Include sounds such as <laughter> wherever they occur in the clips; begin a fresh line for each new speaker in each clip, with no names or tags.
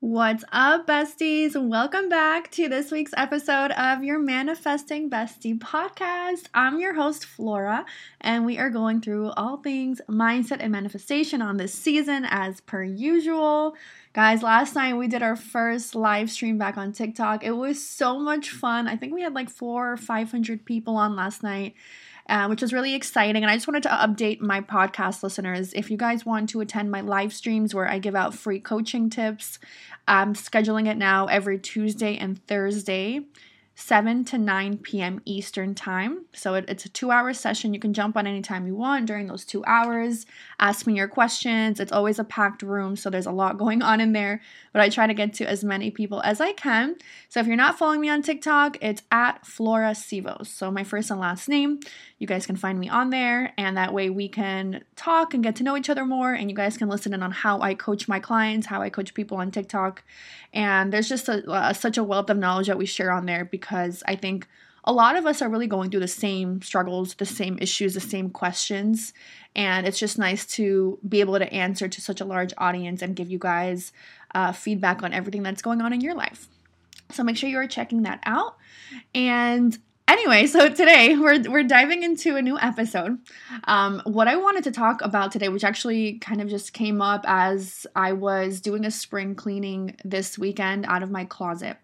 What's up, besties? Welcome back to this week's episode of your Manifesting Bestie podcast. I'm your host, Flora, and we are going through all things mindset and manifestation on this season as per usual. Guys, last night we did our first live stream back on TikTok. It was so much fun. I think we had like four or 500 people on last night uh, which was really exciting. And I just wanted to update my podcast listeners. If you guys want to attend my live streams where I give out free coaching tips, I'm scheduling it now every Tuesday and Thursday. 7 to 9 p.m. Eastern Time. So it, it's a two hour session. You can jump on anytime you want during those two hours. Ask me your questions. It's always a packed room, so there's a lot going on in there, but I try to get to as many people as I can. So if you're not following me on TikTok, it's at Flora Sivos. So my first and last name. You guys can find me on there, and that way we can talk and get to know each other more, and you guys can listen in on how I coach my clients, how I coach people on TikTok. And there's just a, such a wealth of knowledge that we share on there because I think a lot of us are really going through the same struggles, the same issues, the same questions. And it's just nice to be able to answer to such a large audience and give you guys uh, feedback on everything that's going on in your life. So make sure you are checking that out. And anyway, so today we're we're diving into a new episode. Um, what I wanted to talk about today, which actually kind of just came up as I was doing a spring cleaning this weekend out of my closet.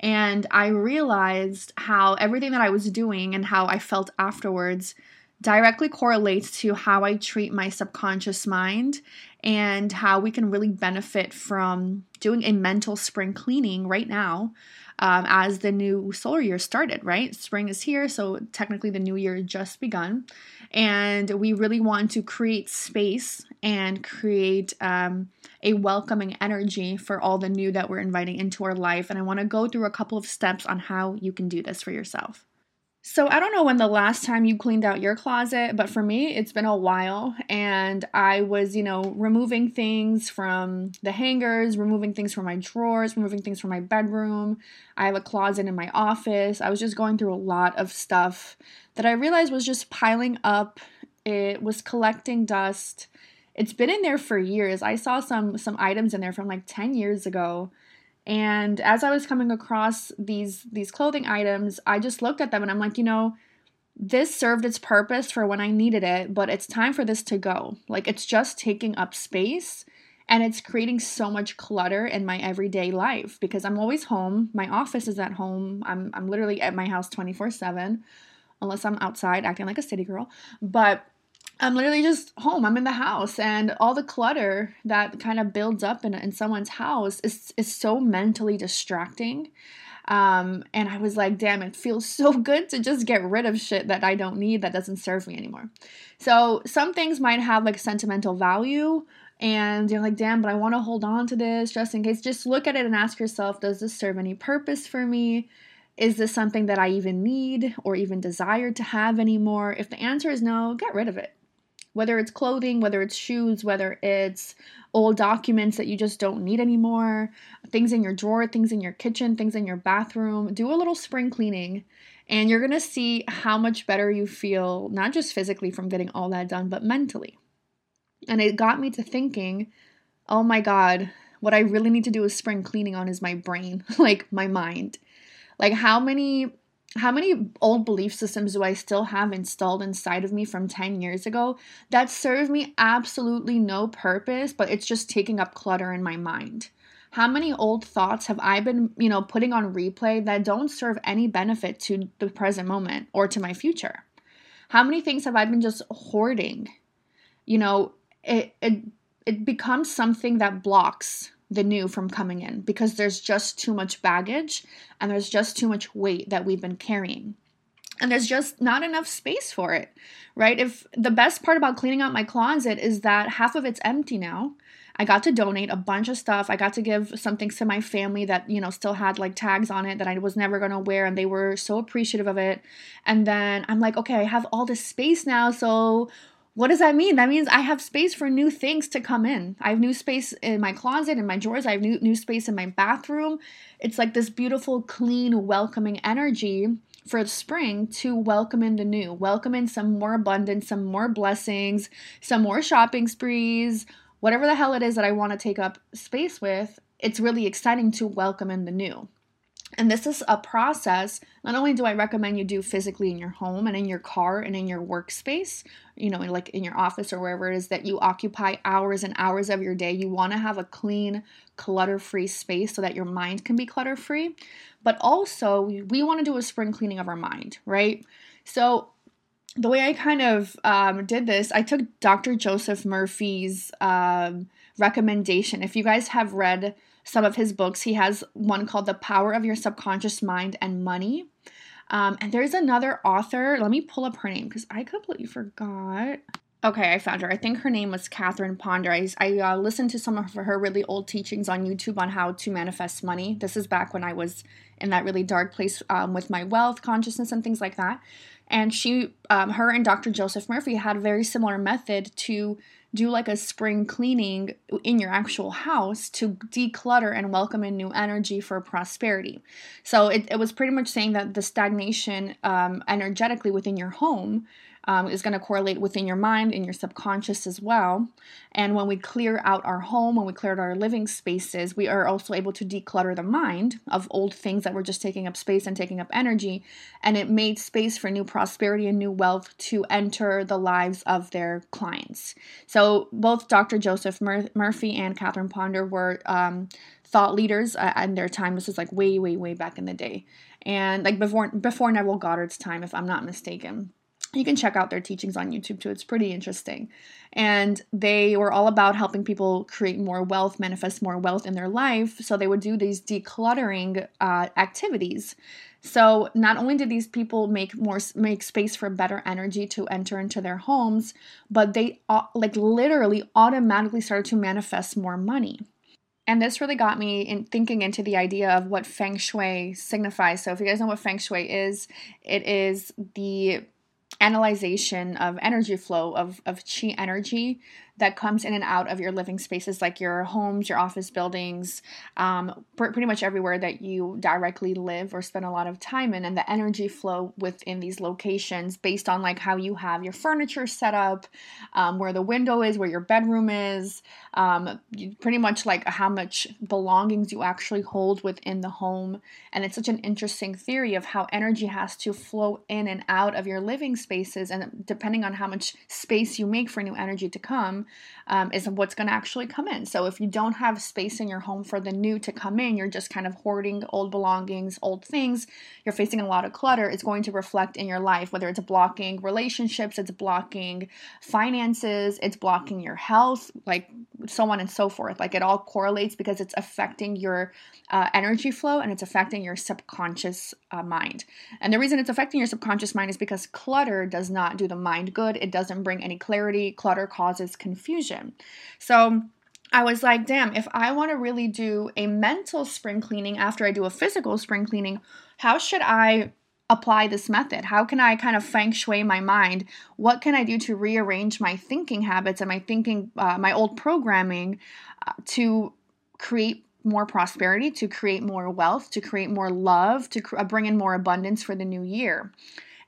And I realized how everything that I was doing and how I felt afterwards directly correlates to how I treat my subconscious mind and how we can really benefit from doing a mental spring cleaning right now um, as the new solar year started, right? Spring is here, so technically the new year just begun. And we really want to create space and create um, a welcoming energy for all the new that we're inviting into our life. And I want to go through a couple of steps on how you can do this for yourself. So, I don't know when the last time you cleaned out your closet, but for me, it's been a while. And I was, you know, removing things from the hangers, removing things from my drawers, removing things from my bedroom. I have a closet in my office. I was just going through a lot of stuff that I realized was just piling up. It was collecting dust. It's been in there for years. I saw some some items in there from like 10 years ago and as I was coming across these these clothing items, I just looked at them and I'm like, you know, this served its purpose for when I needed it, but it's time for this to go. Like it's just taking up space and it's creating so much clutter in my everyday life because I'm always home. My office is at home. I'm I'm literally at my house 24/7 unless I'm outside acting like a city girl. But I'm literally just home. I'm in the house, and all the clutter that kind of builds up in, in someone's house is, is so mentally distracting. Um, and I was like, damn, it feels <laughs> so good to just get rid of shit that I don't need that doesn't serve me anymore. So, some things might have like sentimental value, and you're like, damn, but I want to hold on to this just in case. Just look at it and ask yourself, does this serve any purpose for me? Is this something that I even need or even desire to have anymore? If the answer is no, get rid of it whether it's clothing, whether it's shoes, whether it's old documents that you just don't need anymore, things in your drawer, things in your kitchen, things in your bathroom. Do a little spring cleaning and you're going to see how much better you feel, not just physically from getting all that done, but mentally. And it got me to thinking, oh my God, what I really need to do is spring cleaning on is my brain, <laughs> like my mind. Like, how many how many old belief systems do I still have installed inside of me from 10 years ago that serve me absolutely no purpose, but it's just taking up clutter in my mind? How many old thoughts have I been, you know, putting on replay that don't serve any benefit to the present moment or to my future? How many things have I been just hoarding? You know, it it it becomes something that blocks the new from coming in because there's just too much baggage and there's just too much weight that we've been carrying. And there's just not enough space for it, right? If the best part about cleaning out my closet is that half of it's empty now. I got to donate a bunch of stuff. I got to give some things to my family that, you know, still had like tags on it that I was never going to wear and they were so appreciative of it. And then I'm like, okay, I have all this space now, so what does that mean? That means I have space for new things to come in. I have new space in my closet, in my drawers. I have new, new space in my bathroom. It's like this beautiful, clean, welcoming energy for spring to welcome in the new, welcome in some more abundance, some more blessings, some more shopping sprees, whatever the hell it is that I want to take up space with. it's really exciting to welcome in the new. And this is a process. Not only do I recommend you do physically in your home and in your car and in your workspace, you know, like in your office or wherever it is that you occupy hours and hours of your day, you want to have a clean, clutter free space so that your mind can be clutter free. But also, we want to do a spring cleaning of our mind, right? So, the way I kind of um, did this, I took Dr. Joseph Murphy's um, recommendation. If you guys have read some of his books. He has one called The Power of Your Subconscious Mind and Money. Um, and there's another author. Let me pull up her name because I completely forgot. Okay, I found her. I think her name was Catherine Ponder. I, I uh, listened to some of her really old teachings on YouTube on how to manifest money. This is back when I was in that really dark place um, with my wealth consciousness and things like that. And she, um, her and Dr. Joseph Murphy had a very similar method to do like a spring cleaning in your actual house to declutter and welcome in new energy for prosperity. So it, it was pretty much saying that the stagnation um, energetically within your home um, is going to correlate within your mind and your subconscious as well. And when we clear out our home, when we clear out our living spaces, we are also able to declutter the mind of old things that were just taking up space and taking up energy. And it made space for new prosperity and new wealth to enter the lives of their clients. So both Dr. Joseph Mur- Murphy and Catherine Ponder were um, thought leaders uh, in their time. This is like way, way, way back in the day. And like before before Neville Goddard's time, if I'm not mistaken you can check out their teachings on YouTube too. It's pretty interesting. And they were all about helping people create more wealth, manifest more wealth in their life. So they would do these decluttering uh, activities. So not only did these people make more make space for better energy to enter into their homes, but they uh, like literally automatically started to manifest more money. And this really got me in thinking into the idea of what feng shui signifies. So if you guys know what feng shui is, it is the analyzation of energy flow of, of chi energy that comes in and out of your living spaces like your homes your office buildings um, pretty much everywhere that you directly live or spend a lot of time in and the energy flow within these locations based on like how you have your furniture set up um, where the window is where your bedroom is um, pretty much like how much belongings you actually hold within the home. And it's such an interesting theory of how energy has to flow in and out of your living spaces and depending on how much space you make for new energy to come um, is what's going to actually come in. So if you don't have space in your home for the new to come in, you're just kind of hoarding old belongings, old things, you're facing a lot of clutter, it's going to reflect in your life, whether it's blocking relationships, it's blocking finances, it's blocking your health, like so on and so forth. Like it all correlates because it's affecting your uh, energy flow and it's affecting your subconscious uh, mind. And the reason it's affecting your subconscious mind is because clutter does not do the mind good, it doesn't bring any clarity. Clutter causes confusion confusion. So I was like, damn, if I want to really do a mental spring cleaning after I do a physical spring cleaning, how should I apply this method? How can I kind of feng shui my mind? What can I do to rearrange my thinking habits and my thinking, uh, my old programming uh, to create more prosperity, to create more wealth, to create more love, to cr- bring in more abundance for the new year?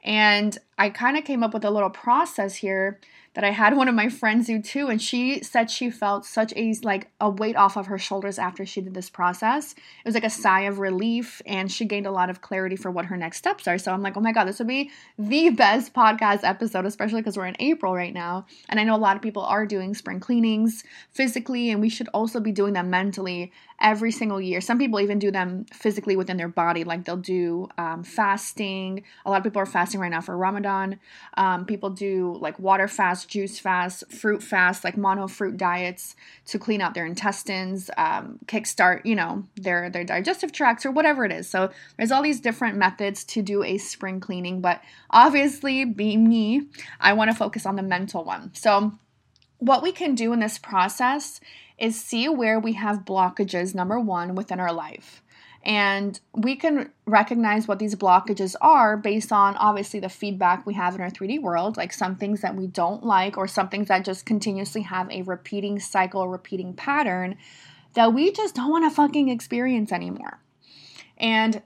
And I kind of came up with a little process here that I had one of my friends do too, and she said she felt such a like a weight off of her shoulders after she did this process. It was like a sigh of relief, and she gained a lot of clarity for what her next steps are. So I'm like, oh my god, this would be the best podcast episode, especially because we're in April right now, and I know a lot of people are doing spring cleanings physically, and we should also be doing them mentally every single year. Some people even do them physically within their body, like they'll do um, fasting. A lot of people are fasting right now for Ramadan. Um, people do like water fast, juice fast, fruit fast, like mono fruit diets to clean out their intestines, um, kickstart, you know, their their digestive tracts or whatever it is. So there's all these different methods to do a spring cleaning, but obviously, being me, I want to focus on the mental one. So what we can do in this process is see where we have blockages, number one, within our life. And we can recognize what these blockages are based on obviously the feedback we have in our 3D world, like some things that we don't like, or some things that just continuously have a repeating cycle, repeating pattern that we just don't want to fucking experience anymore. And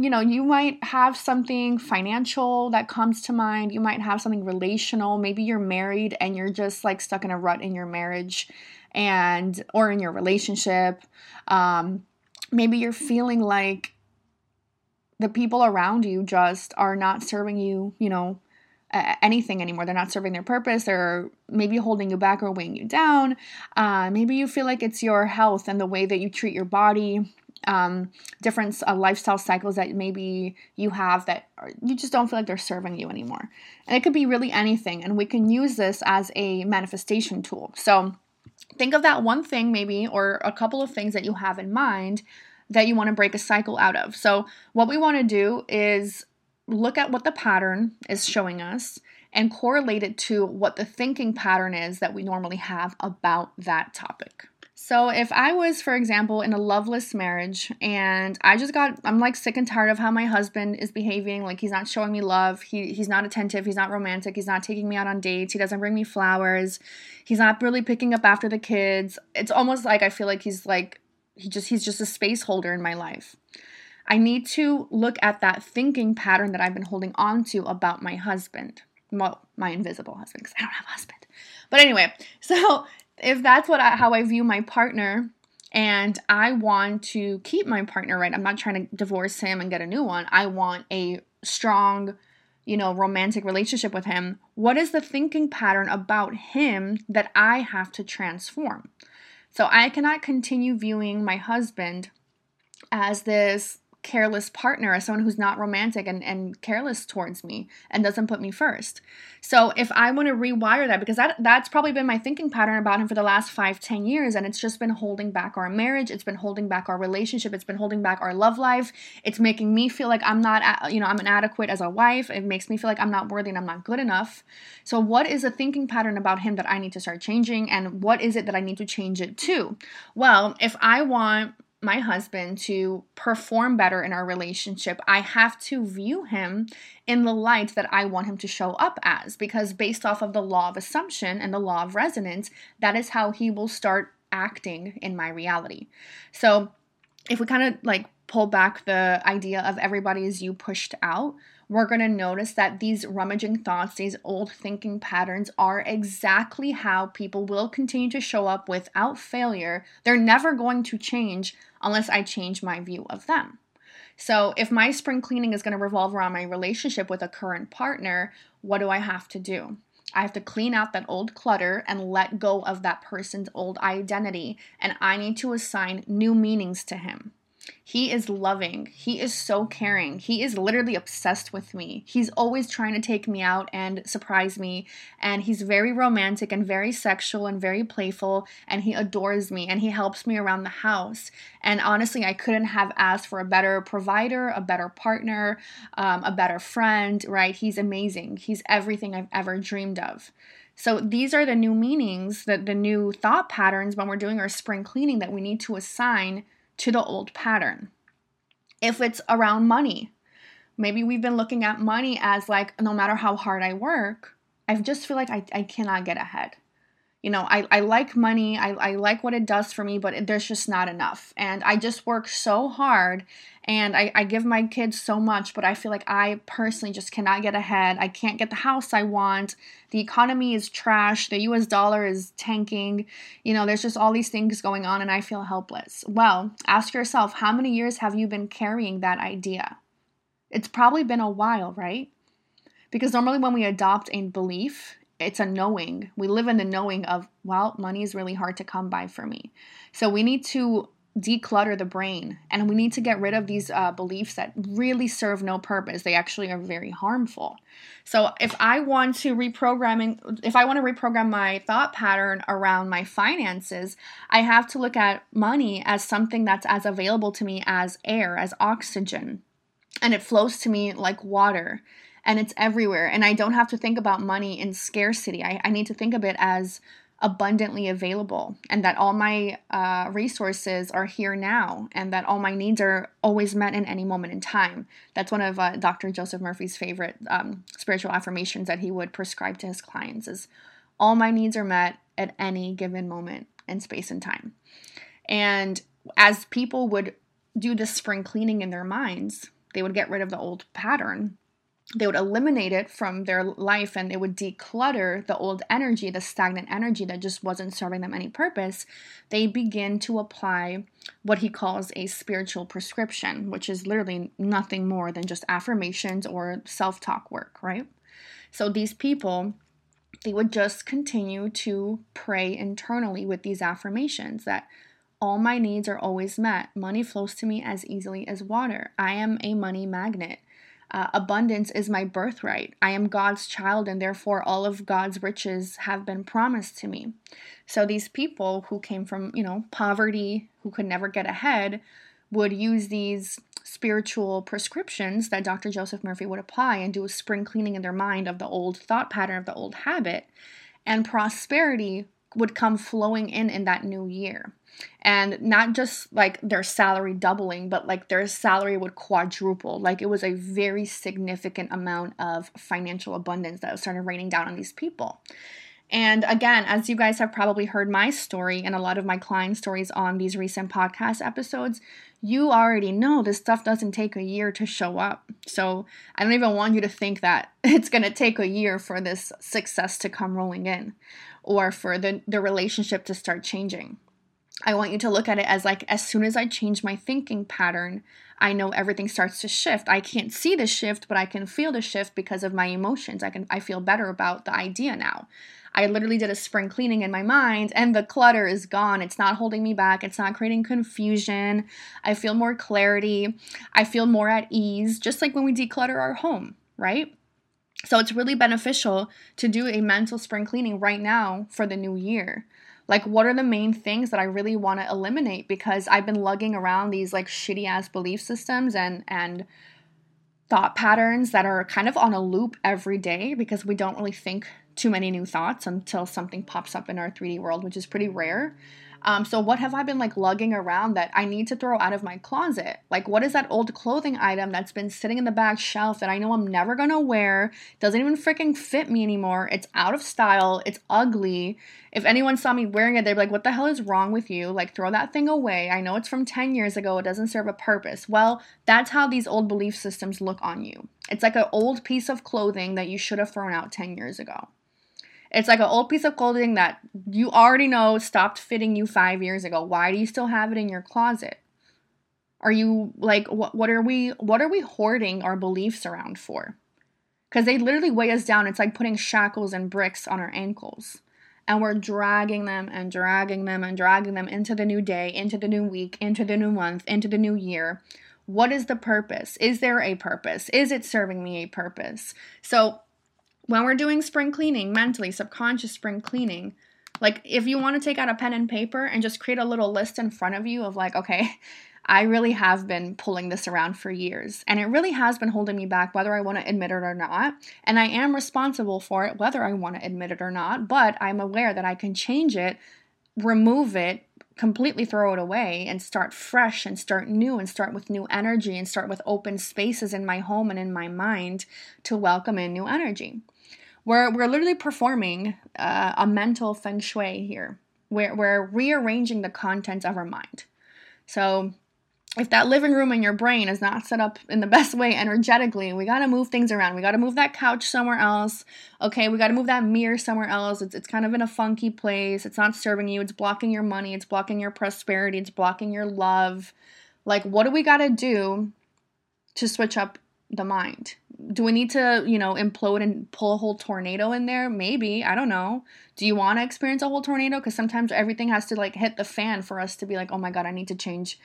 you know, you might have something financial that comes to mind. You might have something relational. Maybe you're married and you're just like stuck in a rut in your marriage and or in your relationship. Um, maybe you're feeling like the people around you just are not serving you, you know, anything anymore. They're not serving their purpose. They're maybe holding you back or weighing you down. Uh, maybe you feel like it's your health and the way that you treat your body. Um, different uh, lifestyle cycles that maybe you have that are, you just don't feel like they're serving you anymore. And it could be really anything. And we can use this as a manifestation tool. So think of that one thing, maybe, or a couple of things that you have in mind that you want to break a cycle out of. So, what we want to do is look at what the pattern is showing us and correlate it to what the thinking pattern is that we normally have about that topic. So, if I was, for example, in a loveless marriage and I just got, I'm like sick and tired of how my husband is behaving. Like, he's not showing me love. He, he's not attentive. He's not romantic. He's not taking me out on dates. He doesn't bring me flowers. He's not really picking up after the kids. It's almost like I feel like he's like, he just, he's just a space holder in my life. I need to look at that thinking pattern that I've been holding on to about my husband. Well, my invisible husband, because I don't have a husband. But anyway, <laughs> so if that's what I, how I view my partner and I want to keep my partner right, I'm not trying to divorce him and get a new one. I want a strong, you know, romantic relationship with him. What is the thinking pattern about him that I have to transform? So I cannot continue viewing my husband as this careless partner as someone who's not romantic and, and careless towards me and doesn't put me first. So if i want to rewire that because that that's probably been my thinking pattern about him for the last five ten years and it's just been holding back our marriage it's been holding back our relationship it's been holding back our love life it's making me feel like i'm not you know i'm inadequate as a wife it makes me feel like i'm not worthy and i'm not good enough. So what is a thinking pattern about him that i need to start changing and what is it that i need to change it to? Well if i want my husband to perform better in our relationship, I have to view him in the light that I want him to show up as. Because based off of the law of assumption and the law of resonance, that is how he will start acting in my reality. So if we kind of like pull back the idea of everybody is you pushed out, we're going to notice that these rummaging thoughts, these old thinking patterns, are exactly how people will continue to show up without failure. They're never going to change unless I change my view of them. So, if my spring cleaning is going to revolve around my relationship with a current partner, what do I have to do? I have to clean out that old clutter and let go of that person's old identity, and I need to assign new meanings to him. He is loving. He is so caring. He is literally obsessed with me. He's always trying to take me out and surprise me. And he's very romantic and very sexual and very playful. And he adores me and he helps me around the house. And honestly, I couldn't have asked for a better provider, a better partner, um, a better friend, right? He's amazing. He's everything I've ever dreamed of. So these are the new meanings, the, the new thought patterns when we're doing our spring cleaning that we need to assign to the old pattern. If it's around money, maybe we've been looking at money as like, no matter how hard I work, I just feel like I, I cannot get ahead you know, I, I like money, I, I like what it does for me, but there's just not enough. And I just work so hard and I, I give my kids so much, but I feel like I personally just cannot get ahead. I can't get the house I want. The economy is trash. The US dollar is tanking. You know, there's just all these things going on and I feel helpless. Well, ask yourself how many years have you been carrying that idea? It's probably been a while, right? Because normally when we adopt a belief, it's a knowing. We live in the knowing of, well, money is really hard to come by for me. So we need to declutter the brain and we need to get rid of these uh, beliefs that really serve no purpose they actually are very harmful so if i want to reprogramming if i want to reprogram my thought pattern around my finances i have to look at money as something that's as available to me as air as oxygen and it flows to me like water and it's everywhere. And I don't have to think about money in scarcity. I, I need to think of it as abundantly available and that all my uh, resources are here now and that all my needs are always met in any moment in time. That's one of uh, Dr. Joseph Murphy's favorite um, spiritual affirmations that he would prescribe to his clients is all my needs are met at any given moment in space and time. And as people would do the spring cleaning in their minds, they would get rid of the old pattern they would eliminate it from their life and it would declutter the old energy, the stagnant energy that just wasn't serving them any purpose, they begin to apply what he calls a spiritual prescription, which is literally nothing more than just affirmations or self talk work, right? So these people, they would just continue to pray internally with these affirmations that all my needs are always met. Money flows to me as easily as water. I am a money magnet. Uh, abundance is my birthright. I am God's child, and therefore all of God's riches have been promised to me. So these people who came from, you know, poverty, who could never get ahead, would use these spiritual prescriptions that Dr. Joseph Murphy would apply and do a spring cleaning in their mind of the old thought pattern, of the old habit. And prosperity would come flowing in in that new year and not just like their salary doubling but like their salary would quadruple. Like it was a very significant amount of financial abundance that started raining down on these people. And again as you guys have probably heard my story and a lot of my client stories on these recent podcast episodes you already know this stuff doesn't take a year to show up. So i don't even want you to think that <laughs> it's going to take a year for this success to come rolling in or for the, the relationship to start changing I want you to look at it as like as soon as I change my thinking pattern, I know everything starts to shift. I can't see the shift, but I can feel the shift because of my emotions. I can I feel better about the idea now. I literally did a spring cleaning in my mind and the clutter is gone. It's not holding me back. It's not creating confusion. I feel more clarity. I feel more at ease, just like when we declutter our home, right? So it's really beneficial to do a mental spring cleaning right now for the new year. Like, what are the main things that I really want to eliminate? Because I've been lugging around these like shitty ass belief systems and, and, thought patterns that are kind of on a loop every day because we don't really think too many new thoughts until something pops up in our 3D world, which is pretty rare. Um, so what have I been like lugging around that I need to throw out of my closet? Like what is that old clothing item that's been sitting in the back shelf that I know I'm never gonna wear, doesn't even freaking fit me anymore, it's out of style, it's ugly. If anyone saw me wearing it, they'd be like, what the hell is wrong with you? Like throw that thing away. I know it's from 10 years ago, it doesn't serve a purpose. Well, that's how these old belief systems look on you. It's like an old piece of clothing that you should have thrown out 10 years ago. It's like an old piece of clothing that you already know stopped fitting you five years ago. Why do you still have it in your closet? Are you like what what are we what are we hoarding our beliefs around for? Because they literally weigh us down. It's like putting shackles and bricks on our ankles. And we're dragging them and dragging them and dragging them into the new day, into the new week, into the new month, into the new year. What is the purpose? Is there a purpose? Is it serving me a purpose? So when we're doing spring cleaning mentally, subconscious spring cleaning, like if you want to take out a pen and paper and just create a little list in front of you of like, okay, <laughs> I really have been pulling this around for years and it really has been holding me back whether I want to admit it or not. And I am responsible for it whether I want to admit it or not, but I'm aware that I can change it, remove it, completely throw it away and start fresh and start new and start with new energy and start with open spaces in my home and in my mind to welcome in new energy. We're, we're literally performing uh, a mental feng shui here. We're, we're rearranging the contents of our mind. So, if that living room in your brain is not set up in the <laughs> best way energetically, we got to move things around. We got to move that couch somewhere else. Okay, we got to move that mirror somewhere else. It's, it's kind of in a funky place. It's not serving you. It's blocking your money. It's blocking your prosperity. It's blocking your love. Like, what do we got to do to switch up the mind? Do we need to, you know, implode and pull a whole tornado in there? Maybe. I don't know. Do you want to experience a whole tornado? Because sometimes everything has to like hit the fan for us to be like, oh my God, I need to change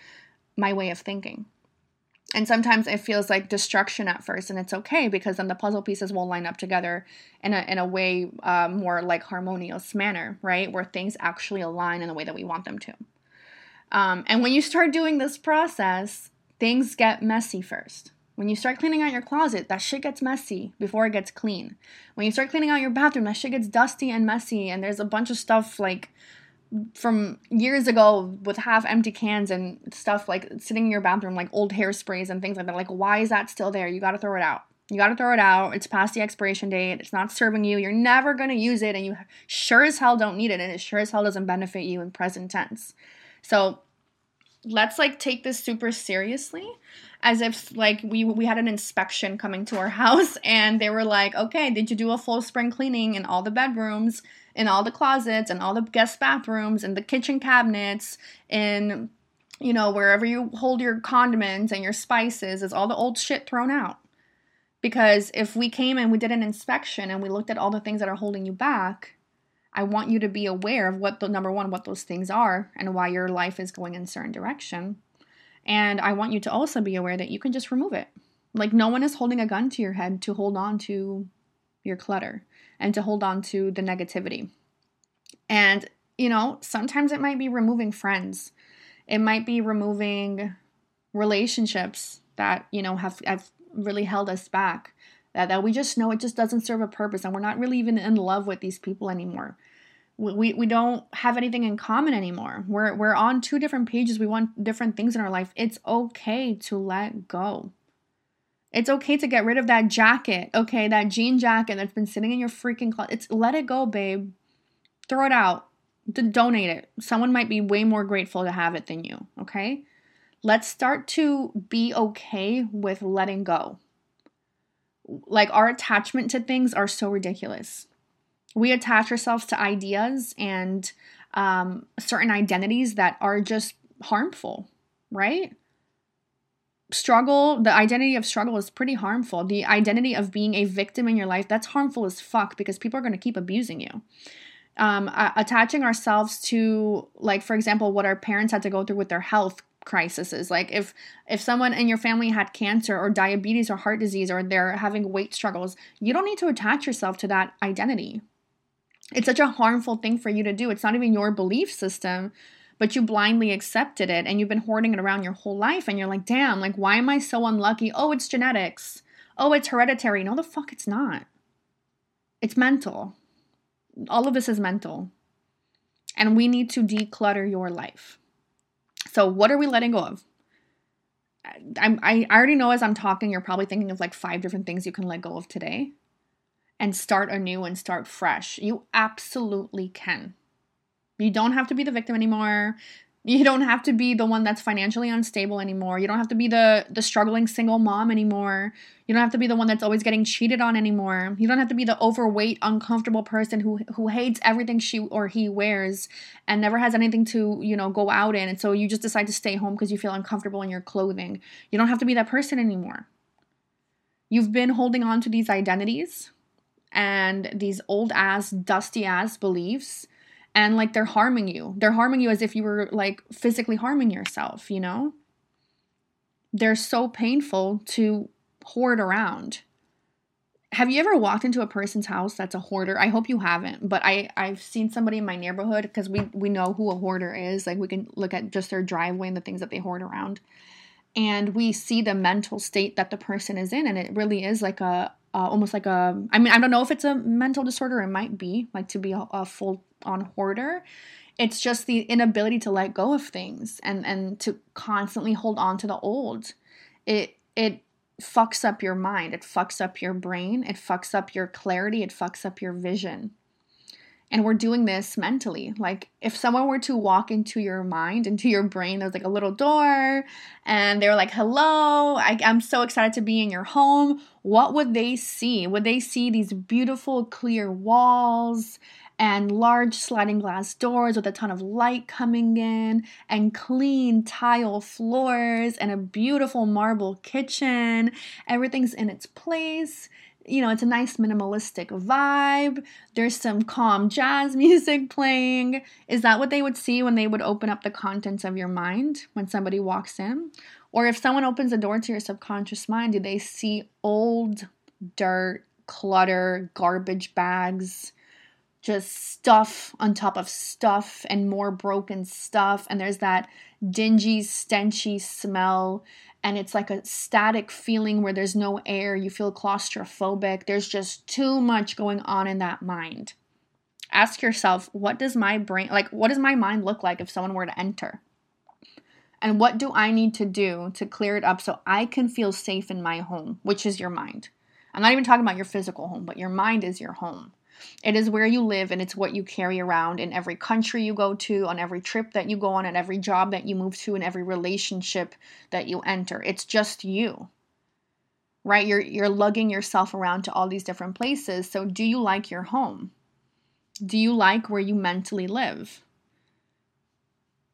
my way of thinking. And sometimes it feels like destruction at first, and it's okay because then the puzzle pieces will line up together in a, in a way uh, more like harmonious manner, right? Where things actually align in the way that we want them to. Um, and when you start doing this process, things get messy first when you start cleaning out your closet, that shit gets messy before it gets clean. When you start cleaning out your bathroom, that shit gets dusty and messy, and there's a bunch of stuff like from years ago with half empty cans and stuff like sitting in your bathroom, like old hairsprays and things like that. Like, why is that still there? You gotta throw it out. You gotta throw it out. It's past the expiration date. It's not serving you. You're never gonna use it, and you sure as hell don't need it, and it sure as hell doesn't benefit you in present tense. So let's like take this super seriously as if like we we had an inspection coming to our <laughs> house and they were like, "Okay, did you do a full spring cleaning in all the bedrooms, in all the closets, and all the guest bathrooms, and the kitchen cabinets, in you know, wherever you hold your condiments and your spices, is all the old shit thrown out?" Because if we came and we did an inspection and we looked at all the things that are holding you back, I want you to be aware of what the number one, what those things are and why your life is going in certain direction. And I want you to also be aware that you can just remove it. Like, no one is holding a gun to your head to hold on to your clutter and to hold on to the negativity. And, you know, sometimes it might be removing friends, it might be removing relationships that, you know, have, have really held us back. That, that we just know it just doesn't serve a purpose and we're not really even in love with these people anymore we, we don't have anything in common anymore. We're we're on two different pages. We want different things in our life. It's okay to let go. It's okay to get rid of that jacket. Okay, that jean jacket that's been sitting in your freaking closet. It's let it go, babe. Throw it out. D- donate it. Someone might be way more grateful to have it than you. Okay? Let's start to be okay with letting go. Like our attachment to things are so ridiculous we attach ourselves to ideas and um, certain identities that are just harmful, right? Struggle, the identity of struggle is pretty harmful. The identity of being a victim in your life, that's harmful as fuck because people are going to keep abusing you. Um, uh, attaching ourselves to, like, for example, what our parents had to go through with their health crises like if if someone in your family had cancer or diabetes or heart disease or they're having weight struggles you don't need to attach yourself to that identity it's such a harmful thing for you to do. It's not even your belief system, but you blindly accepted it and you've been hoarding it around your whole life. And you're like, damn, like, why am I so unlucky? Oh, it's genetics. Oh, it's hereditary. No, the fuck, it's not. It's mental. All of this is mental. And we need to declutter your life. So, what are we letting go of? I'm, I already know as I'm talking, you're probably thinking of like five different things you can let go of today and start anew and start fresh. You absolutely can. You don't have to be the victim anymore. You don't have to be the one that's financially unstable anymore. You don't have to be the the struggling single mom anymore. You don't have to be the one that's always getting cheated on anymore. You don't have to be the overweight, uncomfortable person who who hates everything she or he wears and never has anything to, you know, go out in and so you just decide to stay home because you feel uncomfortable in your clothing. You don't have to be that person anymore. You've been holding on to these identities and these old ass, dusty ass beliefs. And like they're harming you. They're harming you as if you were like physically harming yourself, you know? They're so painful to hoard around. Have you ever walked into a person's house that's a hoarder? I hope you haven't, but I I've seen somebody in my neighborhood because we we know who a hoarder is. Like we can look at just their driveway and the things that they hoard around and we see the mental state that the person is in and it really is like a, uh, almost like a i mean i don't know if it's a mental disorder it might be like to be a, a full on hoarder. It's just the inability to let go of things and and to constantly hold on to the old. It it fucks up your mind it fucks up your brain it fucks up your clarity it fucks up your vision and we're doing this mentally. Like if someone were to walk into your mind, into your brain, there's like a little door, and they're like, "Hello, I, I'm so excited to be in your home." What would they see? Would they see these beautiful, clear walls and large sliding glass doors with a ton of light coming in, and clean tile floors, and a beautiful marble kitchen? Everything's in its place you know, it's a nice minimalistic vibe. There's some calm jazz <laughs> music playing. Is that what they would see when they would open up the contents of your mind when somebody walks in? Or if someone opens the door to your subconscious mind, do they see old dirt, clutter, garbage bags, just stuff on top of stuff and more broken stuff? And there's that dingy, stenchy smell and it's like a static feeling where there's no air, you feel claustrophobic. There's just too much going on in that mind. Ask yourself, what does my brain like what does my mind look like if someone were to enter? And what do I need to do to clear it up so I can feel safe in my home, which is your mind? I'm not even talking about your physical home, but your mind is your home. It is where you live and it's what you carry around in every country you go to, on every trip that you go on, and every job that you move to, and every relationship that you enter. It's just you. Right? You're you're lugging yourself around to all these different places. So do you like your home? Do you like where you mentally live?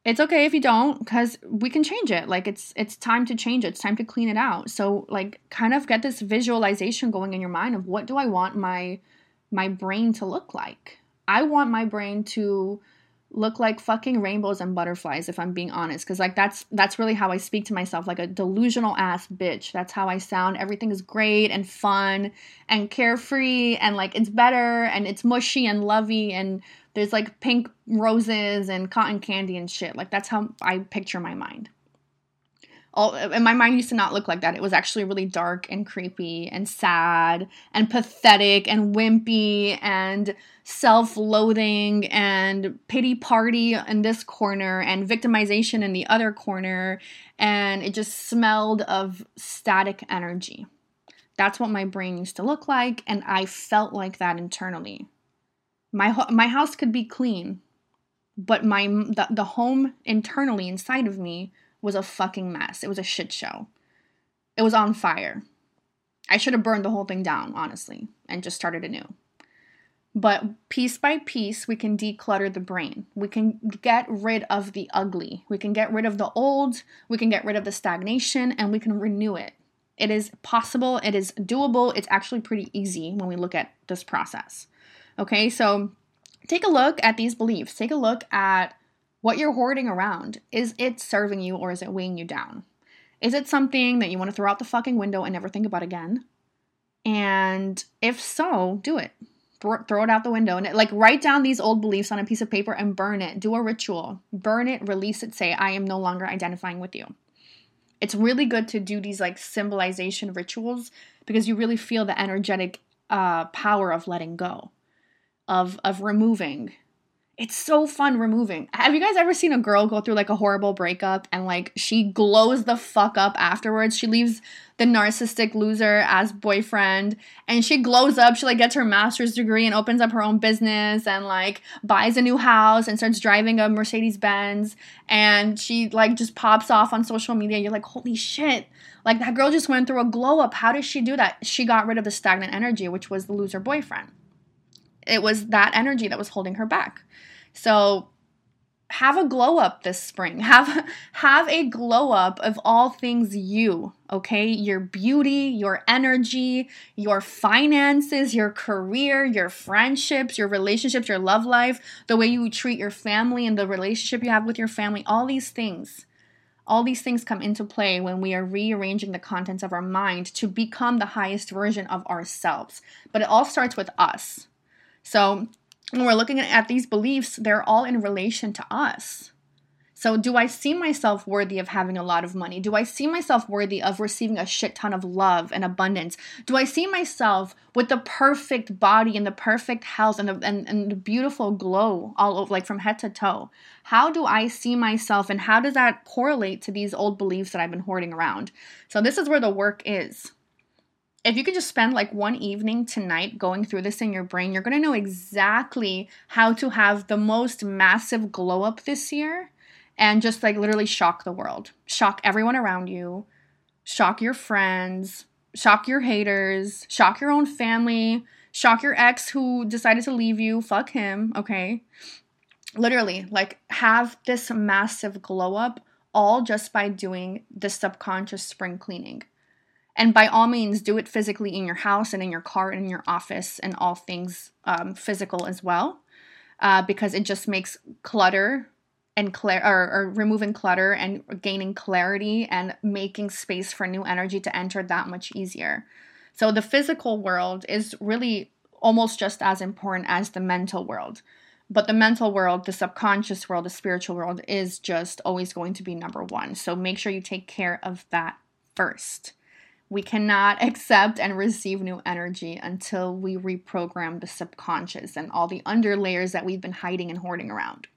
it's okay if you don't because we can change it like it's it's time to change it it's time to clean it out so like kind of get this visualization going in your mind of what do i want my my brain to look like. I want my brain to look like fucking rainbows and butterflies if i'm being honest because like that's that's really how i speak to myself like a delusional ass bitch. That's how i sound. Everything is great and fun and carefree and like it's better and it's mushy and lovey and there's like pink roses and cotton candy and shit. Like that's how i picture my mind all and my mind used to not look like that. It was actually really dark and creepy and sad and pathetic and wimpy and self-loathing and pity party in this corner and victimization in the other corner and it just smelled of static energy. That's what my brain used to look like and I felt like that internally. My my house could be clean, but my the, the home internally inside of me was a fucking mess. It was a shit show. It was on fire. I should have burned the whole thing down, honestly, and just started anew. But piece by piece, we can declutter the brain. We can get rid of the ugly. We can get rid of the old. We can get rid of the stagnation and we can renew it. It is possible. It is doable. It's actually pretty easy when we look at this process. Okay, so take a look at these beliefs. Take a look at what you're hoarding around, is it serving you or is it weighing you down? Is it something that you want to throw out the fucking window and never think about again? And if so, do it. Throw it out the window and it, like write down these old beliefs on a piece of paper and burn it. Do a ritual. Burn it, release it, say, I am no longer identifying with you. It's really good to do these like symbolization rituals because you really feel the energetic uh, power of letting go, of of removing, it's so fun removing. Have you guys ever seen a girl go through like a horrible breakup and like she glows the fuck up afterwards? She leaves the narcissistic loser as boyfriend and she glows up. She like gets her master's degree and opens up her own business and like buys a new house and starts driving a Mercedes Benz and she like just pops off on social media. You're like, holy shit. Like that girl just went through a glow up. How did she do that? She got rid of the stagnant energy, which was the loser boyfriend it was that energy that was holding her back. So have a glow up this spring. <laughs> Have have a glow up of all things you, okay? Your beauty, your energy, your finances, your career, your friendships, your relationships, your love life, the way you treat your family and the relationship you have with your family, all these things. All these things come into play when we are rearranging the contents of our mind to become the highest version of ourselves. But it all starts with us. So when we're looking at these beliefs, they're all in relation to us. So, do I see myself worthy of having a lot of money? Do I see myself worthy of receiving a shit ton of love and abundance? Do I see myself with the perfect body and the perfect health and the, and, and the beautiful glow all over, like from head to toe? How do I see myself and how does that correlate to these old beliefs that I've been hoarding around? So, this is where the work is if you could just spend like one evening tonight going through this in your brain, you're going to know exactly how to have the most massive glow up this year and just like literally shock the world. Shock everyone around you, shock your friends, shock your haters, shock your own family, shock your ex who decided to leave you. Fuck him, okay? Literally, like have this massive glow up all just by doing the subconscious spring cleaning. And by all means, do it physically in your house and in your car and in your office and all things um, physical as well, uh, because it just makes clutter and clear or, or removing clutter and gaining clarity and making space for new energy to enter that much easier. So the physical world is really almost just as important as the mental world. But the mental world, the subconscious world, the spiritual world is just always going to be number one. So make sure you take care of that first. We cannot <laughs> accept and receive new energy until we reprogram the subconscious and all the underlayers that we've been hiding and hoarding around.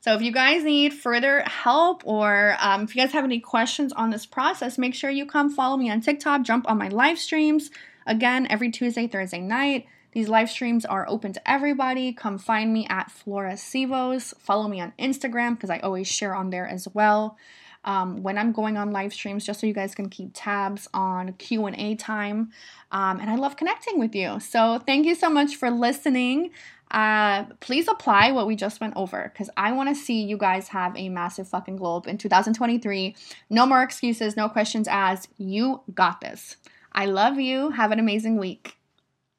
So, if you guys need further help or um, if you guys have any questions on this process, make sure you come follow me on TikTok, jump on my live streams. Again, every Tuesday, Thursday night, These live streams are open to everybody. Come find me at Flora Sivos. Follow me on Instagram because I always share on there as well. Um, when I'm going on live streams, just so you guys can keep tabs on Q and A time. Um, and I love connecting with you. So thank you so much for listening. Uh, please apply what we just went over because I want to see you guys have a massive fucking globe in 2023. No more excuses, no questions asked. You got this. I love you. Have an amazing week.